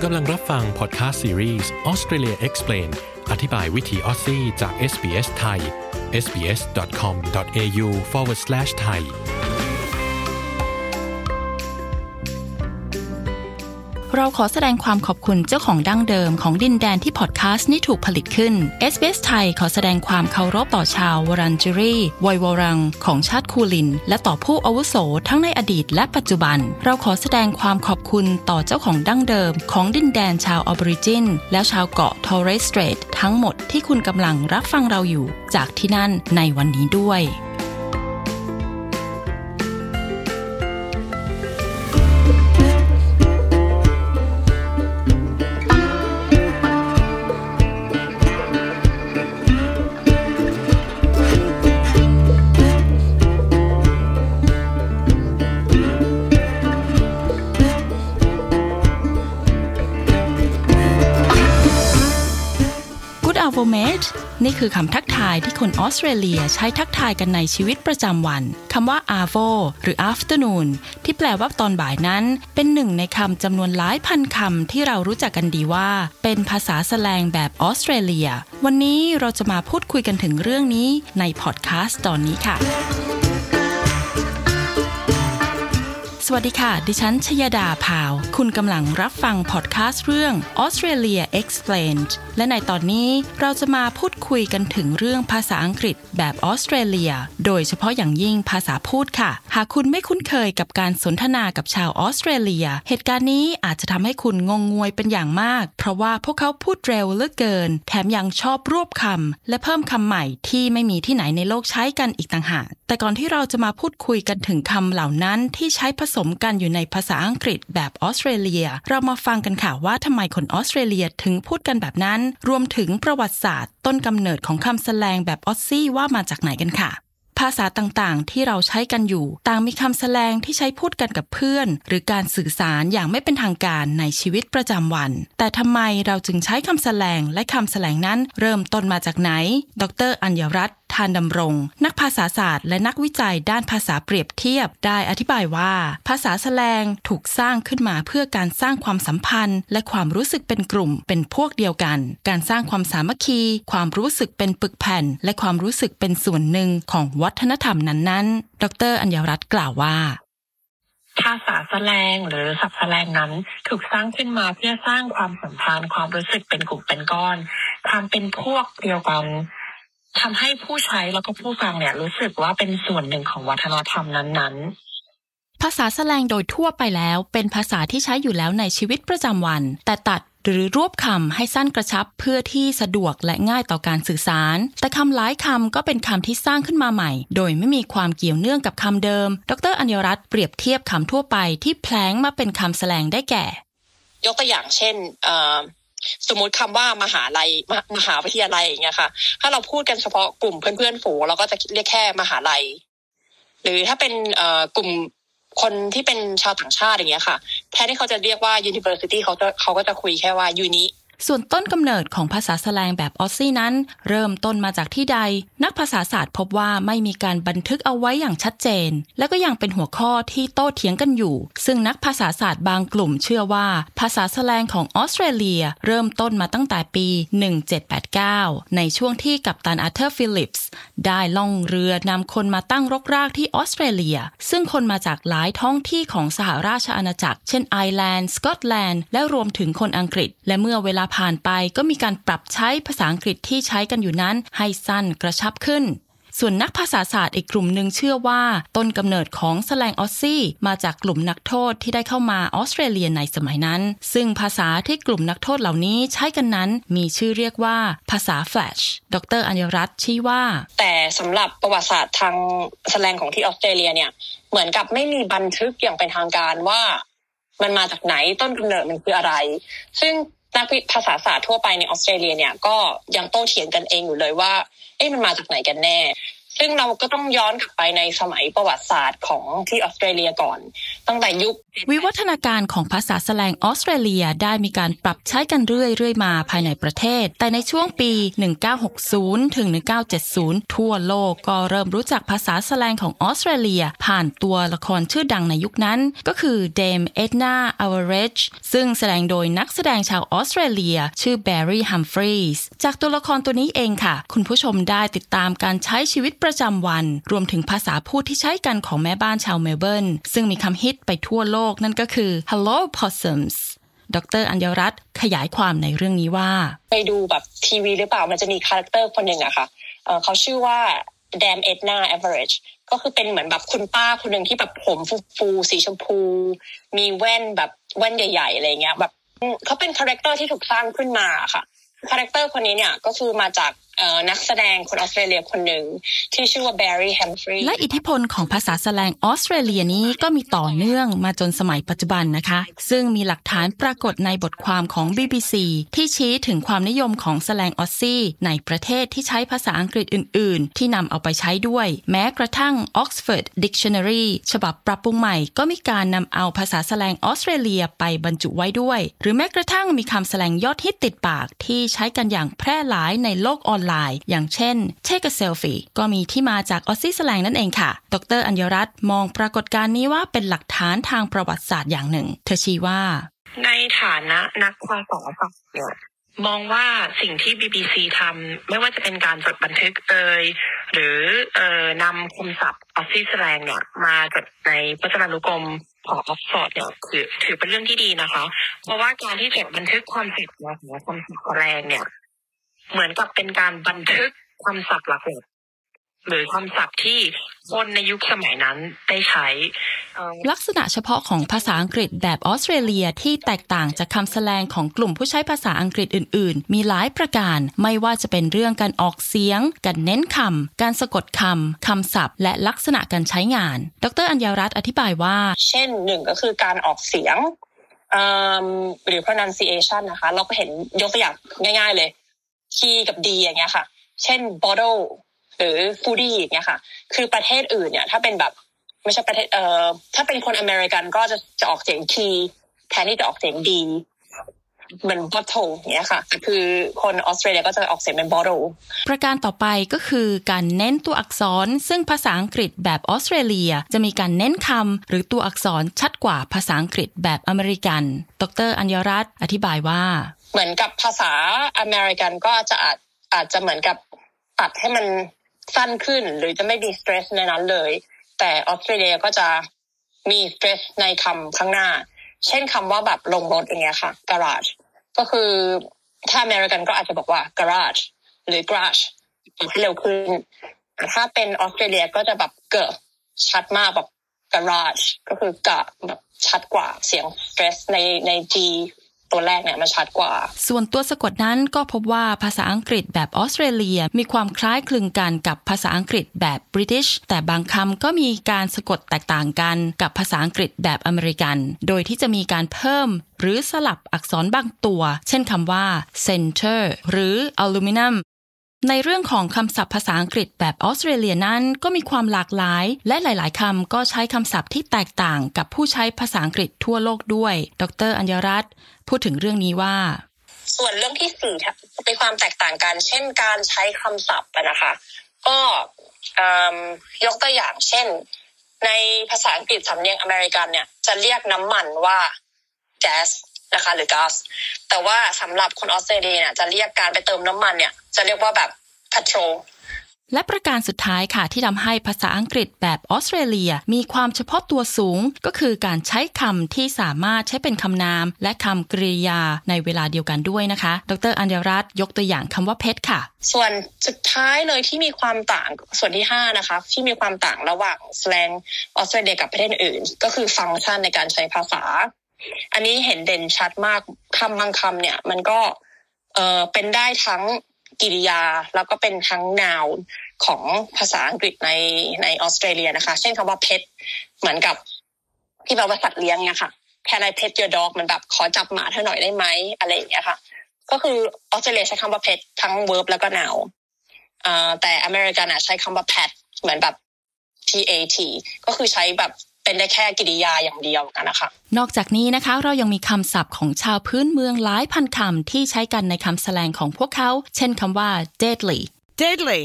ณกำลังรับฟังพอดแคสต์ซีรีส์ Australia Explain อธิบายวิธีออสซี่จาก SBS ไทย sbs.com.au เราขอแสดงความขอบคุณเจ้าของดั้งเดิมของดินแดนที่พอดแคสต์นี้ถูกผลิตขึ้น SBS ไทยขอแสดงความเคารพต่อชาววรันจูรีวัยวรัง ของชาติคูลิน และต่อผู้อาวุโสทั้งในอดีตและปัจจุบัน เราขอแสดงความขอบคุณต่อเจ้าของดั้งเดิม ของดินแดนชาวออบริจินและชาวเกาะทอร์เรสสเตรททั้งหมดที่คุณกำลังรับฟังเราอยู่ จากที่นั่นในวันนี้ด้วย นี่คือคำทักทายที่คนออสเตรเลียใช้ทักทายกันในชีวิตประจำวัน คำว่า avo หรือ afternoon ที่แปลว่าตอนบ่ายนั้น เป็นหนึ่งในคำจำนวนหลายพันคำที่เรารู้จักกันดีว่า เป็นภาษาแสลงแบบออสเตรเลีย วันนี้เราจะมาพูดคุยกันถึงเรื่องนี้ในพอดแคสต์ตอนนี้ค่ะ สวัสดีค่ะ ดิฉันชยดาพาว คุณกำลังรับฟังพอดแคสต์เรื่อง Australia Explained และในตอนนี้เราจะมาพูดคุยกันถึงเรื่องภาษาอังกฤษแบบออสเตรเลีย โดยเฉพาะอย่างยิ่งภาษาพูดค่ะ หากคุณไม่คุ้นเคยกับการสนทนากับชาวออสเตรเลีย เหตุการณ์นี้อาจจะทำให้คุณงงงวยเป็นอย่างมาก เพราะว่าพวกเขาพูดเร็วเหลือเกิน แถมยังชอบรวบคำและเพิ่มคำใหม่ที่ไม่มีที่ไหนในโลกใช้กันอีกต่างหากแต่ก่อนที่เราจะมาพูดคุยกันถึงคำเหล่านั้นที่ใช้ผสมมกันอยู่ในภาษาอังกฤษแบบออสเตรเลีย เรามาฟังกันค่ะว่าทำไมคนออสเตรเลียถึงพูดกันแบบนั้น รวมถึงประวัติศาสตร์ ต้นกำเนิดของคำแสลงแบบออสซี่ว่ามาจากไหนกันค่ะภาษาต่างๆ ที่เราใช้กันอยู่ ต่างมีคำแสลงที่ใช้พูดกันกับเพื่อน หรือการสื่อสารอย่างไม่เป็นทางการในชีวิตประจำวัน แต่ทำไมเราจึงใช้คำแสลงและคำแสลงนั้นเริ่มต้นมาจากไหน ดร อัญญรัตน์ ทานดำรง นักภาษาศาสตร์และนักวิจัยด้านภาษาเปรียบเทียบ ได้อธิบายว่า ภาษาแสลงถูกสร้างขึ้นมาเพื่อการสร้างความสัมพันธ์ และความรู้สึกเป็นกลุ่ม เป็นพวกเดียวกัน การสร้างความสามัคคี ความรู้สึกเป็นปึกแผ่น และความรู้สึกเป็นส่วนหนึ่งของวัฒนธรรมนั้นๆ ดร อัญญรัตน์กล่าวว่าภาษาแสลงหรือศัพท์แสลงนั้นถูกสร้างขึ้นมาเพื่อสร้างความสัมพันธ์ ความรู้สึกเป็นกลุ่มเป็นก้อน ความเป็นพวกเดียวกัน ทำให้ผู้ใช้แล้วก็ผู้ฟังเนี่ยรู้สึกว่าเป็นส่วนหนึ่งของวัฒนธรรมนั้นๆ ภาษาแสลงโดยทั่วไปแล้ว เป็นภาษาที่ใช้อยู่แล้วในชีวิตประจำวัน แต่ตัดหรือรวบคำให้สั้นกระชับเพื่อที่สะดวกและง่ายต่อการสื่อสาร แต่คำหลายคำก็เป็นคำที่สร้างขึ้นมาใหม่ โดยไม่มีความเกี่ยวเนื่องกับคำเดิม ดรอัญญรัตน์เปรียบเทียบคำทั่วไปที่แพลงมาเป็นคำแสลงได้แก่ ยกตัวอย่างเช่น สมมติคำว่ามหาลัยมมหาวิทยาลัยอย่างเงี้ยค่ะ ถ้าเราพูดกันเฉพาะกลุ่มเพื่อนๆฝูงเราก็จะเรียกแค่มหาลัย หรือถ้าเป็นกลุ่มคนที่เป็นชาวต่างชาติอย่างเงี้ยค่ะ แทนที่เขาจะเรียกว่า university เขาจะเขาก็จะคุยแค่ว่า uni ส่วนต้นกำเนิดของภาษาแสลงแบบออสซี่นั้น เริ่มต้นมาจากที่ใด นักภาษาศาสตร์พบว่าไม่มีการบันทึกเอาไว้อย่างชัดเจน และก็ยังเป็นหัวข้อที่โต้เถียงกันอยู่ ซึ่งนักภาษาศาสตร์บางกลุ่มเชื่อว่า ภาษาสแลงของออสเตรเลีย เริ่มต้นมาตั้งแต่ปี 1789 ในช่วงที่กัปตันอาร์เธอร์ฟิลิปส์ได้ล่องเรือนำคนมาตั้งรกรากที่ออสเตรเลีย ซึ่งคนมาจากหลายท้องที่ของสหราชอาณาจักร เช่นไอร์แลนด์สกอตแลนด์และรวมถึงคนอังกฤษ และเมื่อเวลาผ่านไปก็มีการปรับใช้ภาษาอังกฤษที่ใช้กันอยู่นั้น ให้สั้นกระชับขึ้น ส่วนนักภาษาศาสตร์อีกกลุ่มหนึ่งเชื่อว่า ต้นกำเนิดของสแลง Aussie มาจากกลุ่มนักโทษที่ได้เข้ามาออสเตรเลียในสมัยนั้น ซึ่งภาษาที่กลุ่มนักโทษเหล่านี้ใช้กันนั้น มีชื่อเรียกว่าภาษาแฟลช ดรอัญรัตน์ชี้ว่า แต่สำหรับประวัติศาสตร์ทางสแลงของที่ออสเตรเลียเนี่ยเหมือนกับไม่มีบันทึกอย่างเป็นทางการว่ามันมาจากไหนต้นกำเนิดมันคืออะไร ซึ่ง นักภาษาศาสตร์ทั่วไปในออสเตรเลียเนี่ยก็ยังโต้เถียงกันเองอยู่เลยว่า เอ๊ะมันมาจากไหนกันแน่ ซึ่งเราก็ต้องย้อนกลับไปในสมัยประวัติศาสตร์ของที่ออสเตรเลียก่อน ตั้งแต่ยุค วิวัฒนาการของภาษาแสลงออสเตรเลียได้มีการปรับใช้กันเรื่อยๆมาภายในประเทศ แต่ในช่วงปี 1960 ถึง 1970 ทั่วโลกก็เริ่มรู้จักภาษาแสลงของออสเตรเลีย ผ่านตัวละครชื่อดังในยุคนั้น ก็คือเดมเอ็ดนาอเวเรจซึ่งแสดงโดยนักแสดงชาวออสเตรเลีย ชื่อแบร์รี่ฮัมฟรีสจากตัวละครตัวนี้เองค่ะ คุณผู้ชมได้ติดตามการใช้ชีวิตประประจำวัน รวมถึงภาษาพูดที่ใช้กันของแม่บ้านชาวเมลเบิร์น ซึ่งมีคำฮิตไปทั่วโลกนั่นก็คือ hello possums ดรอัญญรัตน์ขยายความในเรื่องนี้ว่า ไปดูแบบทีวีหรือเปล่ามันจะมี character คนหนึ่งอะค่ะเอ่อเขาชื่อว่า Dame Edna Everage ก็คือเป็นเหมือนแบบคุณป้าคนหนึ่งที่แบบผมฟูๆสีชมพู มีแว่นแบบแว่นใหญ่ๆอะไรเงี้ยแบบเขาเป็นคาแรคเตอร์ที่ถูกสร้างขึ้นมาค่ะคาแรคเตอร์คนนี้เนี่ยก็คือมาจากนักแสดงคนออสเตรเลียคนหนึ่งที่ชื่อว่าแบร์รี่แฮมฟรีและอิทธิพลของภาษาแสลงออสเตรเลียนี้ก็มีต่อเนื่องมาจนสมัยปัจจุบันนะคะ ซึ่งมีหลักฐานปรากฏในบทความของ BBC ที่ชี้ถึงความนิยมของแสลงออสซี่ในประเทศที่ใช้ภาษาอังกฤษอื่น ๆ ที่นำเอาไปใช้ด้วย แม้กระทั่ง Oxford Dictionary ฉบับปรับปรุงใหม่ก็มีการนำเอาภาษาแสลงออสเตรเลียไปบรรจุไว้ด้วย หรือแม้กระทั่งมีคำแสลงยอดฮิตติดปากที่ใช้กันอย่างแพร่หลายในโลกออนไลน์ อย่างเช่น take a selfie ก็มีที่มาจากออสซี่แสลงนั่นเองค่ะ ดรอัญญรัตน์มองปรากฏการณ์นี้ว่าเป็นหลักฐานทางประวัติศาสตร์อย่างหนึ่ง เธอชี้ว่า ในฐานะนักภาษาศาสตร์เนี่ยมองว่าสิ่งที่ BBC ทำไม่ว่าจะเป็นการจดบันทึกเอ่อหรือเอ่อนำคำศัพท์ Aussie slang เนี่ยมาจดในพจนานุกรมของออกซฟอร์ดเนี่ยคือถือเป็นเรื่องที่ดีนะคะ เพราะว่าการที่จดบันทึกความศัพท์เนี่ยของคำศัพท์แสลงเนี่ย เหมือนกับเป็นการบันทึกคำศัพท์หลักๆหรือคำศัพท์ที่คนในยุคสมัยนั้นได้ใช้เอ่อลักษณะเฉพาะของภาษาอังกฤษแบบออสเตรเลียที่แตกต่างจากคำแสลงของกลุ่มผู้ใช้ภาษาอังกฤษอื่น ๆ มีหลายประการ ไม่ว่าจะเป็นเรื่องการออกเสียง การเน้นคำ การสะกดคำ คำศัพท์ และลักษณะการใช้งาน ดรอัญญารัตน์อธิบายว่า เช่นหนึ่งก็คือการออกเสียงอืมหรือ pronunciation นะคะ เราก็เห็นยกตัวอย่างง่าย ๆ เลย T กับ D อย่างเงี้ยค่ะ เช่น bottle หรือ foodie อย่างเงี้ยค่ะ คือประเทศอื่นเนี่ย ถ้าเป็นแบบไม่ใช่ประเทศเอ่อถ้าเป็นคนอเมริกันก็จะจะออกเสียง T แทนที่จะออกเสียง D เหมือน bottle อย่างเงี้ยค่ะ คือคนออสเตรเลียก็จะออกเสียงเป็น bottle ประการต่อไปก็คือการเน้นตัวอักษร ซึ่งภาษาอังกฤษแบบออสเตรเลีย จะมีการเน้นคำหรือตัวอักษรชัดกว่าภาษาอังกฤษแบบอเมริกัน ดร อัญญรัตน์อธิบายว่า เหมือนกับภาษาอเมริกันก็จะอาจอาจจะเหมือนกับตัดให้มันสั้นขึ้น หรือจะไม่มีสเตรสในนั้นเลย แต่ออสเตรเลียก็จะมีสเตรสในคำข้างหน้า เช่นคำว่าแบบลงรถอย่างเงี้ยค่ะ garage ก็คือถ้าอเมริกันก็อาจจะบอกว่า garage หรือ garage ให้เร็วขึ้นแต่ถ้าเป็นออสเตรเลียก็จะแบบเกิดชัดมากแบบ garage ก็คือกะแบบชัดกว่าเสียง stress ในใน G ตัวแรกเนี่ยมันชัดกว่า ส่วนตัวสะกดนั้นก็พบว่าภาษาอังกฤษแบบออสเตรเลียมีความคล้ายคลึงกันกับภาษาอังกฤษแบบบริ i ิชแต่บางคำก็มีการสะกดแตกต่างกันกับภาษาอังกฤษแบบอเมริกัน โดยที่จะมีการเพิ่มหรือสลับอักษรบางตัว เช่นคำว่า center หรือ aluminum ในเรื่องของคำศัพท์ภาษาอังกฤษแบบออสเตรเลียนั้นก็มีความหลากหลาย และหลาย ๆคำก็ใช้คำศัพท์ที่แตกต่างกับผู้ใช้ภาษาอังกฤษทั่วโลกด้วย ดรอัญญรัตน์พูดถึงเรื่องนี้ว่า ส่วนเรื่องที่สี่ค่ะมีความแตกต่างกัน เช่น การใช้คำศัพท์นะคะ ก็ยกตัวอย่างเช่น ในภาษาอังกฤษสำเนียงอเมริกันเนี่ยจะเรียกน้ำมันว่า gas นะคะหรือ gas แต่ว่าสำหรับคนออสเตรเลียเนี่ยจะเรียกการไปเติมน้ำมันเนี่ยจะเรียกว่าแบบ petrol และประการสุดท้ายค่ะที่ทำให้ภาษาอังกฤษแบบออสเตรเลีย มีความเฉพาะตัวสูง ก็คือการใช้คำที่สามารถใช้เป็นคำนาม และคำกริยาในเวลาเดียวกันด้วยนะคะ ดรอัญญรัตน์ยกตัวอย่างคำว่าเพชรค่ะ ส่วนสุดท้ายเลยที่มีความต่างส่วนที่ห้านะคะ ที่มีความต่างระหว่างสแลงออสเตรเลียกับประเทศอื่น ก็คือฟังก์ชันในการใช้ภาษา อันนี้เห็นเด่นชัดมากคำบางคำเนี่ย มันก็เออเป็นได้ทั้งกริยาแล้วก็เป็นทั้ง noun ของภาษาอังกฤษในในออสเตรเลียนะคะ เช่นคำว่า pet เหมือนกับที่แปลว่าสัตว์เลี้ยงเนี่ยค่ะ Can I pet your dog มันแบบขอจับหมาเธอหน่อยได้ไหมอะไรอย่างเงี้ยค่ะ ก็คือออสเตรเลียใช้คำว่า pet ทั้ง verb แล้วก็ noun แต่อเมริกันอะใช้คำว่า pet เหมือนแบบ TAT ก็คือใช้แบบ เป็นได้แค่กริยาอย่างเดียวกันนะคะ นอกจากนี้นะคะเรายังมีคำศัพท์ของชาวพื้นเมืองหลายพันคำที่ใช้กันในคำแสลงของพวกเขา เช่นคำว่า deadly Deadly.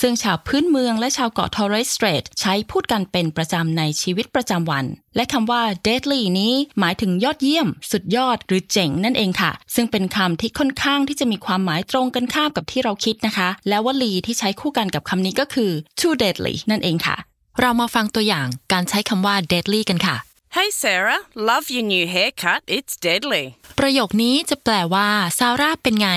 ซึ่งชาวพื้นเมืองและชาวเกาะ Torres Strait ใช้พูดกันเป็นประจำในชีวิตประจำวัน และคำว่า deadly นี้หมายถึงยอดเยี่ยม สุดยอดหรือเจ๋งนั่นเองค่ะ ซึ่งเป็นคำที่ค่อนข้างที่จะมีความหมายตรงกันข้ามกับที่เราคิดนะคะ แล้ววลีที่ใช้คู่กันกับคำนี้ก็คือ too deadly นั่นเองค่ะ เรามาฟังตัวอย่างการใช้คำว่า deadly กันค่ะ Hey Sarah, love your new haircut. It's deadly. ประโยคนี้จะแปลว่าซาร่าเป็นไง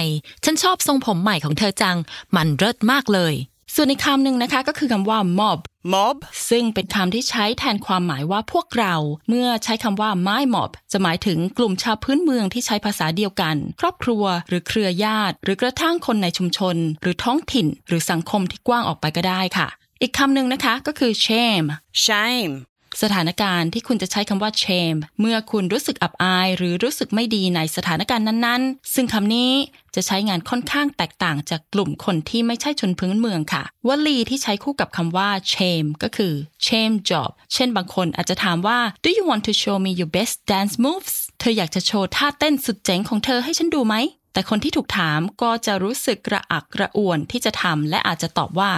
ฉันชอบทรงผมใหม่ของเธอจัง มันเลิศมากเลย ส่วนอีกคำหนึ่งนะคะก็คือคำว่า mob Mob. ซึ่งเป็นคำที่ใช้แทนความหมายว่าพวกเรา เมื่อใช้คำว่า my mob จะหมายถึงกลุ่มชาวพื้นเมืองที่ใช้ภาษาเดียวกัน ครอบครัว หรือเครือญาติ หรือกระทั่งคนในชุมชน หรือท้องถิ่น หรือสังคมที่กว้างออกไปก็ได้ค่ะ อีกคำหนึ่งนะคะก็คือ shame Shame. สถานการณ์ที่คุณจะใช้คำว่า shame เมื่อคุณรู้สึกอับอาย หรือรู้สึกไม่ดีในสถานการณ์นั้นๆ ซึ่งคำนี้จะใช้งานค่อนข้างแตกต่างจากกลุ่มคนที่ไม่ใช่ชนพื้นเมืองค่ะ วลีที่ใช้คู่กับคำว่า shame ก็คือ shame job เช่นบางคนอาจจะถามว่า do you want to show me your best dance moves เธออยากจะโชว์ท่าเต้นสุดเจ๋งของเธอให้ฉันดูไหมแต่คนที่ถูกถามก็จะรู้สึกกระอักกระอ่วนที่จะทำและอาจจะตอบว่า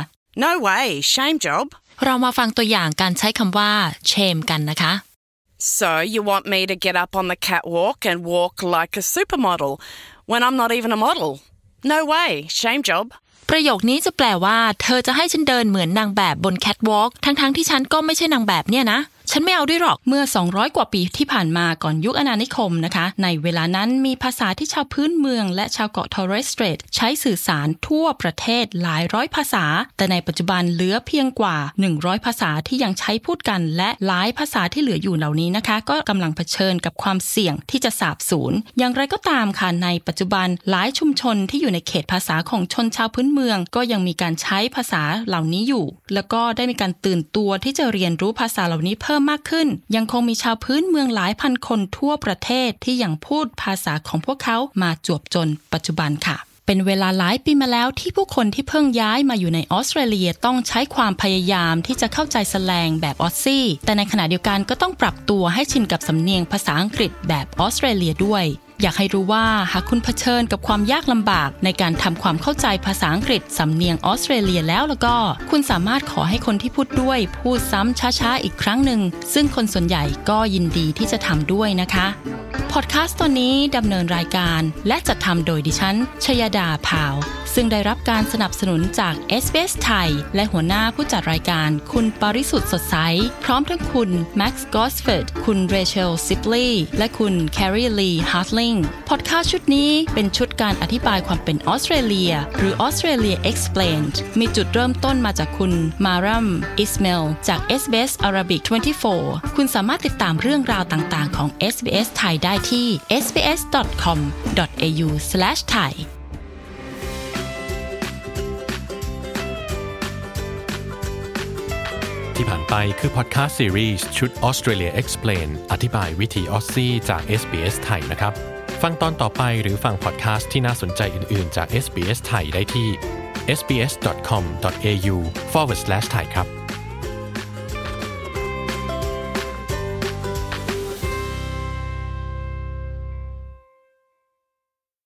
No way. Shame job. เรามาฟังตัวอย่างการใช้คำว่า shame กันนะคะ So you want me to get up on the catwalk and walk like a supermodel when I'm not even a model? No way. Shame job. ประโยคนี้จะแปลว่า เธอจะให้ฉันเดินเหมือนนางแบบบนแคทวอล์กทั้งๆที่ฉันก็ไม่ใช่นางแบบเนี่ยนะ ฉันไม่เอาด้วยหรอกเมื่อ 200 กว่าปีที่ผ่านมาก่อนยุคอาณานิคมนะคะ ในเวลานั้นมีภาษาที่ชาวพื้นเมือง และชาวเกาะทอร์เรสเตรทใช้สื่อสารทั่วประเทศหลายร้อยภาษา แต่ในปัจจุบันเหลือเพียงกว่า 100 ภาษาที่ยังใช้พูดกัน และหลายภาษาที่เหลืออยู่เหล่านี้นะคะ ก็กำลังเผชิญกับความเสี่ยงที่จะสาบสูญอย่างไรก็ตามค่ะในปัจจุบันหลายชุมชนที่อยู่ในเขตภาษาของชนชาวพื้นเมือง ก็ยังมีการใช้ภาษาเหล่านี้อยู่ แล้วก็ได้มีการตื่นตัวที่จะเรียนรู้ภาษาเหล่านี้เพิ่มมากขึ้น ยังคงมีชาวพื้นเมืองหลายพันคนทั่วประเทศที่ยังพูดภาษาของพวกเขามาจวบจนปัจจุบันค่ะเป็นเวลาหลายปีมาแล้วที่ผู้คนที่เพิ่งย้ายมาอยู่ในออสเตรเลียต้องใช้ความพยายามที่จะเข้าใจแสลงแบบออสซี่ แต่ในขณะเดียวกันก็ต้องปรับตัวให้ชินกับสำเนียงภาษาอังกฤษแบบออสเตรเลียด้วย อยากให้รู้ว่าหากคุณเผชิญกับความยากลำบาก ในการทำความเข้าใจภาษาอังกฤษสำเนียงออสเตรเลียแล้วแล้วก็ คุณสามารถขอให้คนที่พูดด้วย พูดซ้ำช้าๆอีกครั้งหนึ่ง ซึ่งคนส่วนใหญ่ก็ยินดีที่จะทำด้วยนะคะพอดแคสต์ตอนนี้ดำเนินรายการและจัดทำโดยดิฉันชยดาพาวซึ่งได้รับการสนับสนุนจาก SBS ไทย และหัวหน้าผู้จัดรายการคุณปริสุทธ์สดใส พร้อมทั้งคุณแม็กซ์กอสเฟดคุณเรเชลซิปลีและคุณแครีลีฮาร์ตลิงพอดแคสต์ชุดนี้เป็นชุดการอธิบายความเป็นออสเตรเลีย หรือ Australia Explained มีจุดเริ่มต้นมาจากคุณมารัมอิสเมลจาก SBS Arabic 24 คุณสามารถติดตามเรื่องราวต่างๆ ของ SBS ไทยได้ที่ sbs.com.au/thai ที่ผ่านไปคือพอดแคสต์ซีรีส์ชุด Australia Explained อธิบายวิธีออสซี่จาก SBS ไทยนะครับ ฟังตอนต่อไปหรือฟังพอดแคสต์ที่น่าสนใจอื่น ๆ จาก SBS ไทยได้ที่ sbs.com.au/thai ครับ